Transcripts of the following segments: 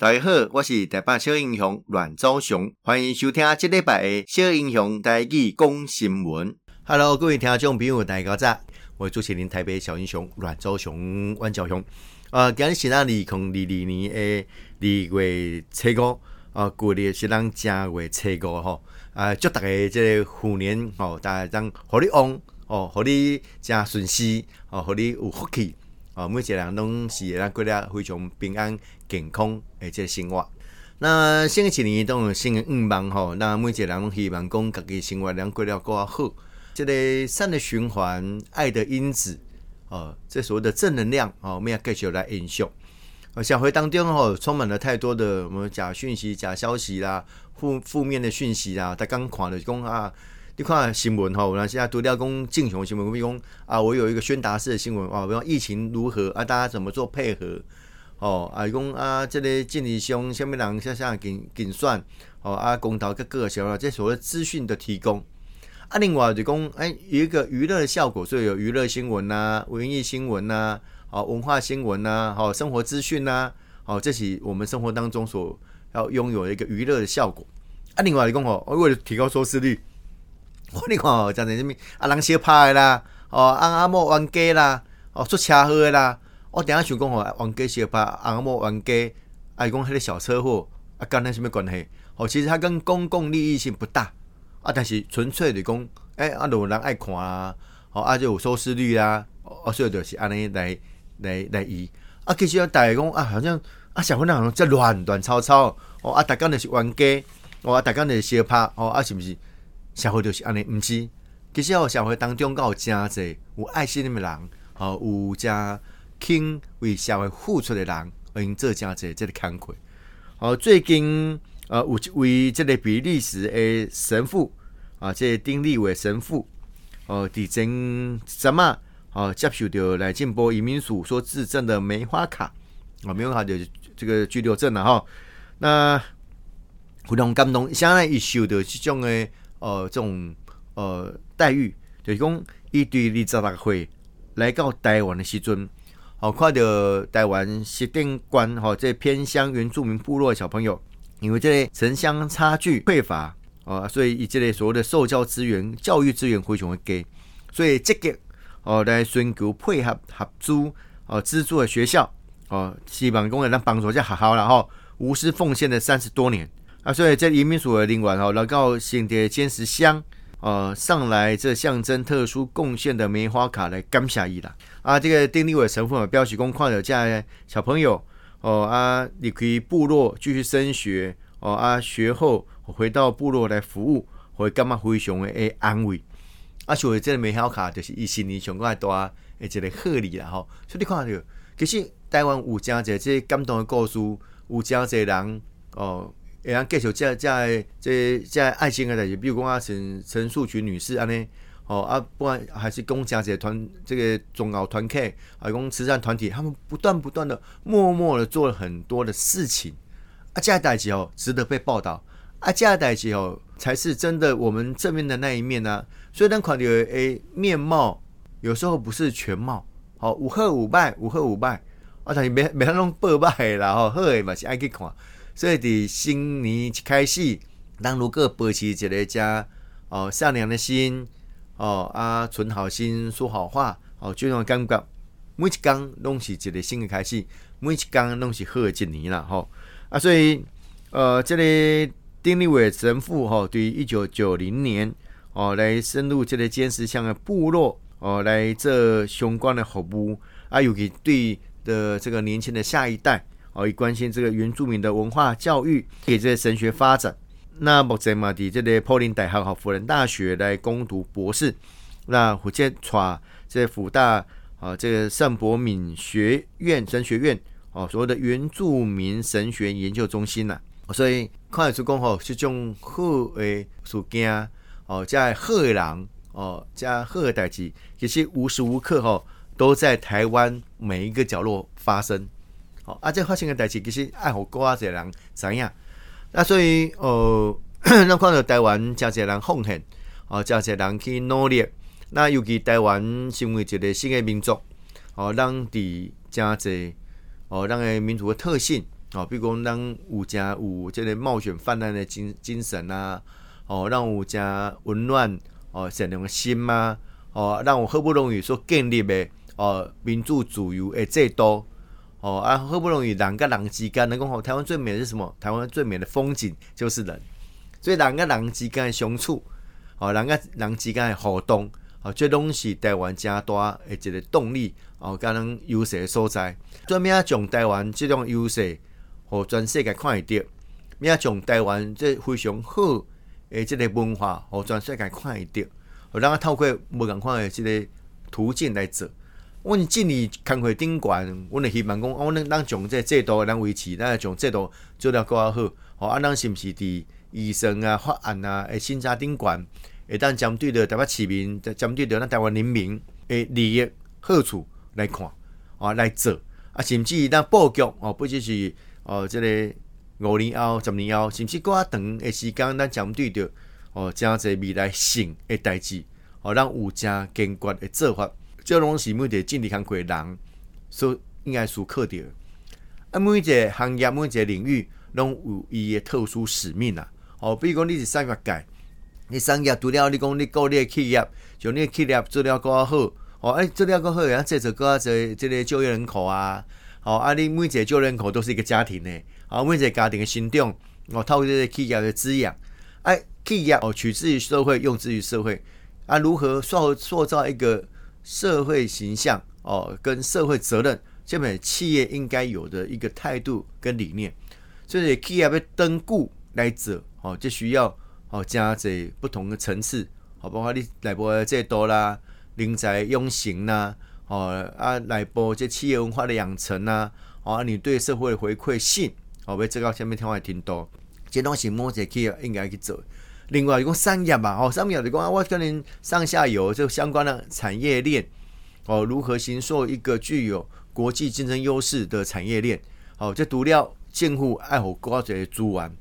大家好，我是台北小英雄阮昭雄，欢迎收听这礼拜的小英雄台语讲新闻。Hello，各位听众朋友，大家好，我是主持人台北小英雄阮昭雄，阮昭雄。呃，今日是咱二零二二年的二月初五，啊，过年是咱正月初五吼，啊，祝大家这个虎年吼，大家当互你旺哦，互你真顺遂哦，互你有福气。哦，每一个人拢是咱过了非常平安健康诶，这个生活。那新的一年都有新的愿望吼，那每一个人拢希望讲家己生活能过了过好。这个善的循环，爱的因子，哦，这所谓的正能量哦，我们要继续来延续。啊，社会当中吼，充满了太多的什么假讯息、假消息啦，负负面的讯息啦，大家刚看的讲啊。你看新闻吼，那现在独立讲正常新闻，比如讲啊，我有一个宣达式的新闻啊，比如讲疫情如何啊，大家怎么做配合？哦，啊，讲啊，这个经济上什么人像像竞竞选哦，啊，公投各个小啊，这所谓资讯的提供啊，另外就讲哎，有一个娱乐的效果，所以有娱乐新闻呐、文艺新闻呐、哦，文化新闻呐，哦，生活资讯呐，哦，这是我们生活当中所要拥有的一个娱乐的效果啊。另外就讲哦，为了提高收视率。我你看哦，讲的什物啊？人相拍啦，哦，阿阿某冤家啦，哦，出车祸的啦。我等下想讲哦，冤家相拍，阿某冤家，啊，讲迄个小车祸啊，跟那什物关系？哦，其实它跟公共利益性不大啊，但是纯粹的讲，哎、欸，啊，有人爱看啊，哦，啊，就有收视率啊，哦，所以就是安尼来来来伊啊，其实大家讲啊，好像啊，社会那好像在乱乱吵吵，哦，啊，大家就是冤家，哦，啊，大家就是相拍，哦，啊，是不是？社会就是安尼，毋是，其实哦，社会当中有真侪有爱心的人，哦，有真肯为社会付出的人，因做真侪即个慷慨。哦，最近呃，有一位即个比利时的神父啊，即个、丁立伟神父，哦，伫前什么哦，接受到来进波移民署所制证的梅花卡，哦，梅花卡就是这个居留证了哈。那非常感动，现在伊受到这种的。呃，这种呃待遇，就是讲一对二十六岁来到台湾的时阵，好看到台湾西定关哈，这偏乡原住民部落的小朋友，因为这类城乡差距匮乏啊，所以以这类所谓的受教资源、教育资源非常的低，所以积极哦来寻求配合合租哦资助的学校哦，希望讲能帮助这学校然后无私奉献了三十多年。啊，所以这移民署的另外吼，来到新的尖石乡，呃，上来这象征特殊贡献的梅花卡来感谢伊啦。啊，这个丁立伟神父啊，表示讲看到这小朋友哦啊，你可以部落继续升学哦啊，学后回到部落来服务，会感觉非常的诶安慰。啊，所以这个梅花卡就是伊心里上个大诶一个贺礼啦吼。所以你看到，其实台湾有真侪这感动的故事，有真侪人哦。会让继续这这这这爱心的代志，比如讲啊陈陈树群女士安尼，哦啊，不管还是公家这团这个宗教团体，啊，公慈善团体，他们不断不断的默默的做了很多的事情，啊，这代志哦值得被报道，啊，这代志哦才是真的我们正面的那一面呢、啊。所以咱看到诶面貌，有时候不是全貌，好有好有歹，有好有歹，啊，但是没没那种报歹啦，吼，好诶嘛是爱去看。所以，伫新年一开始，咱如果保持一个家哦善良的心哦啊，存好心，说好话哦，就让感觉每一天拢是一个新的开始，每一天拢是好的一年啦吼啊！所以，呃，这个丁立伟神父吼，对于一九九零年哦来深入这个尖石乡的部落哦来做相关的服务啊，尤其对的这个年轻的下一代。哦，以关心这个原住民的文化教育，给这些神学发展。那目前嘛，在这里柏林大学和辅仁大学来攻读博士。那福建传这辅大啊，这个圣博敏学院神学院哦，所谓的原住民神学研究中心呐、所以看得出讲吼，是种好诶事件哦，加好的人哦，加好的代志，其实无时无刻吼都在台湾每一个角落发生。哦啊，这发生的代志其实爱好多啊，侪人知影。啊所以，哦，咱看到台湾真侪人奉献，哦，真侪人去努力。那尤其台湾成为一个新的民族，哦，咱伫真侪，哦，让个民族的特性，哦，比如讲咱有诚有即个冒险犯难的精精神啊，哦，让有诚温暖哦善良的心嘛，哦，让我好不容易所建立的哦民主自由的制度，哦啊，好不容易人跟人之间能够吼，台湾最美的是什么？台湾最美的风景就是人，所以人跟人之间的相处，哦，人跟人之间的互动。哦，这拢是台湾正大的一个动力哦，甲咱优势的所在。专门将台湾这种优势，和全世界看会到；咩将台湾这非常好诶，这个文化和全世界看会到。哦，让它透过无共款诶这个途径来做。阮今年开会顶悬，阮诶希望讲，我咱咱将这制度咱维持，咱将制度做了更加好。哦，啊，咱是毋是伫预算啊、法案啊诶审查顶悬？会当针对着台湾市民，针对着咱台湾人民诶利益好处来看啊，来做啊，甚至咱布局哦，不只是哦，即、个五年后、十年后，甚至更长诶时间，咱针对着哦，真侪未来性诶代志哦，咱有诚坚决诶做法，这拢是每一个政治工作人所应该思考着。啊，每一个行业、每一个领域，拢有伊的特殊使命啊。哦，比如讲你是商业界。你商业除了你讲你顾你的企业，就你的企业做了够好，哦，哎，做了够好，然后这就够啊，这这个就业人口啊，哦，啊，你每一个就业人口都是一个家庭呢，啊，每一个家庭的成长，哦，透过这个企业的滋养，哎，企业哦，取之于社会，用之于社会，啊，如何塑塑造一个社会形象，哦，跟社会责任，这本企业应该有的一个态度跟理念，所以企业要登固来者，哦，就需要。哦，加这不同的层次，好，包括你内部的制度啦，人才养成啦，哦啊，内部这企业文化的养成啦，哦，啊，你对社会的回馈性，哦，要做到下面听话听多，这东西某些企业应该去做。另外，讲商业嘛，哦，商业就讲啊，我可能上下游就相关的产业链，哦，如何形塑一个具有国际竞争优势的产业链？哦，这除了政府爱护国家的资源，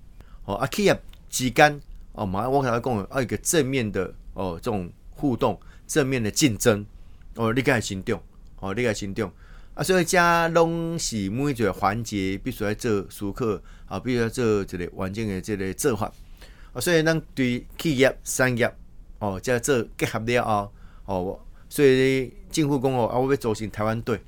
哦，啊，企业之间。哦，马上我跟他讲，要一个正面的哦，这种互动，正面的竞争哦，你该行动哦，你该行动啊，所以加拢是每一个环节必须要做熟客啊，必须要做这个环境的这个做法啊，所以咱对企业、商业哦，加做结合了后哦，所以政府讲哦，啊，我要组成台湾队，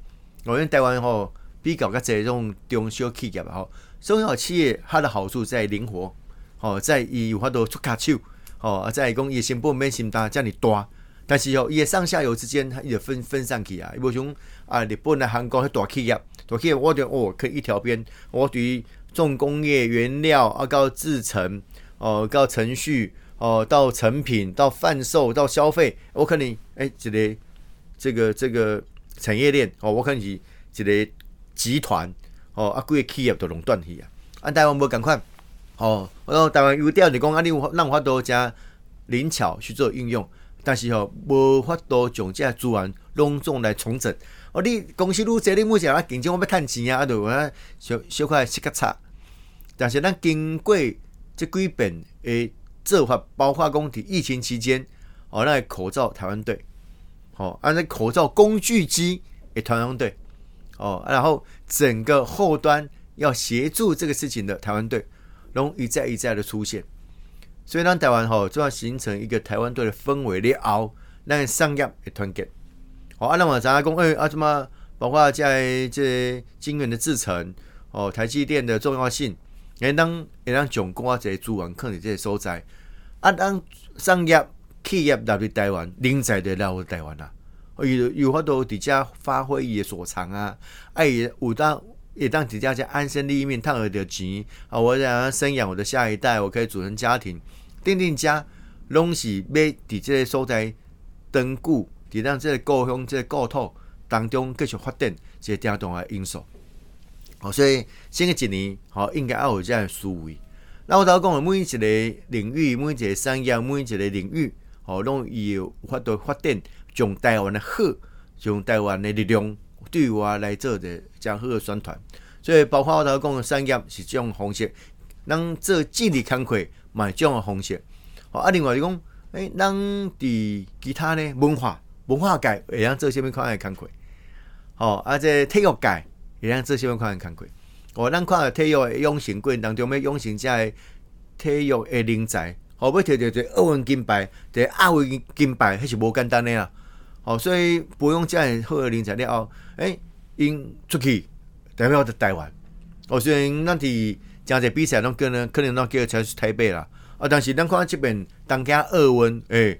我因台湾吼比较较这种中小企业吼，中小企业它的好处在灵活。哦，在伊有法度出卡手，哦，啊，在讲伊成本免心担遮尔大，但是哦，伊上下游之间，伊就分分散去啊，伊无像啊，日本啊、韩国迄大企业，大企业我就哦，可以一条边，我对于重工业原料啊，到制成，哦，到程序，哦，到成品，到贩售，到消费，我可能诶，一个这个这个产业链，哦，我可能是一个集团，哦，啊，几个企业都垄断去啊，啊，台湾无共款。哦，然后台湾优点是讲啊，你有让法度加灵巧去做应用，但是吼无法度将这资源隆重来重整。哦，你公司愈济，你每只啊竞争我要趁钱啊，啊，就啊小小块切个差。但是咱经过这几遍诶做法，包括讲伫疫情期间，哦，那口罩台湾队，哦，啊那口罩工具机诶台湾队，哦，然后整个后端要协助这个事情的台湾队。拢一再一再的出现，所以咱台湾吼就要形成一个台湾队的氛围了后，咱商业会团结。好，啊，那么咱讲，诶，啊，什么？包括在这晶圆的制程，哦，台积电的重要性，会，当会当总共啊这些资源可能这些所在，啊，当商业企业来对台湾，人才就来台湾啦，有有法度伫遮发挥伊的所长啊，哎，有当。会当几家家安身立命，赚点钱啊！我想生养我的下一代，我可以组成家庭，定定家，拢是要伫这个所在登固，伫咱这个故乡、这个故土当中继续发展，这些调动的因素。好，所以新的一年，好应该要有这样思维。那我头讲的每一个领域，每一个商业，每一个领域，好，拢有法度发展，将台湾的好，将台湾的力量。对我来做的这样好的宣传，所以包括我头讲的商业是这种方式，咱做智力开阔嘛是这种方式。啊，另外就讲，诶，咱伫其他呢文化文化界会让做什么款的开阔？好，啊，这体育界会让做什么款的工作？哦，咱看体育的养成过程当中，要养成这个体育的人才，哦，要摕到这奥运金牌、一个亚运金牌，迄是无简单的啊。哦，所以不用这样好的人才了后，诶，因出去代表着台湾。哦，虽然咱伫真济比赛拢可能可能拢叫出台北啦，啊，但是咱看这边东京奥运，诶，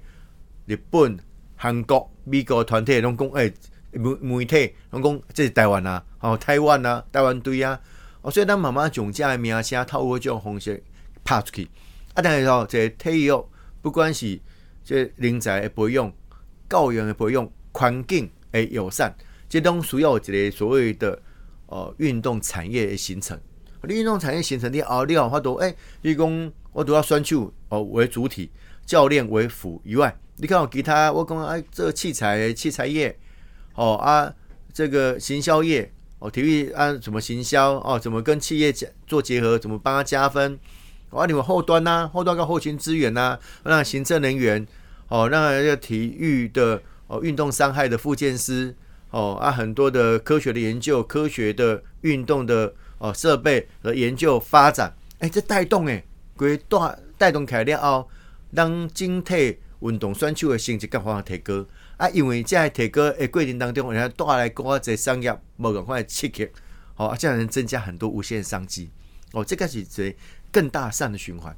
日本、韩国、美国团体拢讲，诶，媒媒体拢讲这是台湾啊，哦，台湾啊，台湾队啊，哦，所以咱慢慢将这个名声透过这种方式拍出去。啊，但是哦，这体育不管是这人才的培养。教育的培养，环境的友善，这都需要一个所谓的呃运动产业的形成。你运动产业形成，你哦你有法度诶，你讲我都要选手哦为主体，教练为辅以外，你看有其他我讲哎，这个器材器材业哦啊，这个行销业哦，体育啊怎么行销哦，怎么跟企业做结合，怎么帮他加分？啊，你们后端呐、啊，后端跟后勤资源呐、啊，让行政人员。哦，那个体育的哦，运动伤害的复健师哦啊，很多的科学的研究，科学的运动的哦设备和研究发展，哎，这带动哎，规带带动起来了后，让整体运动选手的成绩更加提高啊，因为在提哥的过程当中，人家带来国际商业某个块刺激，哦，啊，这样能增加很多无限商机，哦，这个是一个更大善的循环，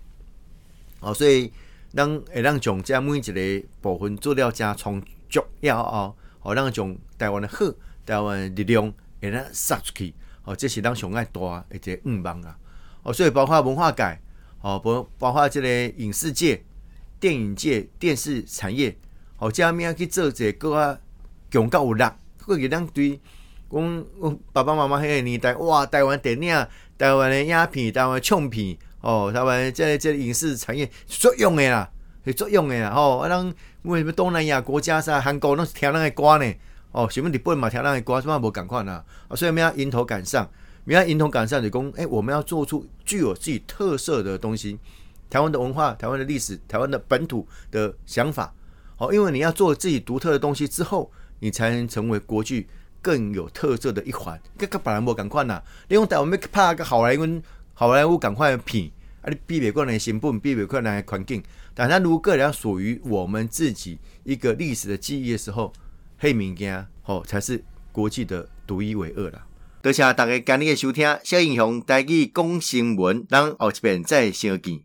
哦，所以。让会让将这每一个部分做了加充足了后，哦，让将台湾的好，台湾的力量会让杀出去，哦，这是咱上爱大的一个愿望啊！哦，所以包括文化界，哦，包包括这个影视界、电影界、电视产业，哦，这样面去做这个啊，强够有力，过去咱对，讲我爸爸妈妈迄个年代，哇，台湾电影、台湾的影片、台湾的唱片。哦，台湾这这影视产业作用的啦，是作用的啦。吼、啊，咱为什么东南亚国家啥韩国拢是听咱的歌呢？哦，什么日本嘛听咱的歌，什么无共款啊？所以我们要迎头赶上，我们要迎头赶上，就讲，哎，我们要做出具有自己特色的东西，台湾的文化、台湾的历史、台湾的本土的想法。好、因为你要做自己独特的东西之后，你才能成为国际更有特色的一环。跟跟别人无共款呐，你用台湾要拍个好莱坞。好莱坞赶快片，啊！你避免过来新闻，避免过来环境。但他如果要属于我们自己一个历史的记忆的时候，黑物件吼才是国际的独一无二了。多谢大家今日的收听，小英雄带去讲新闻，让后一遍再相见。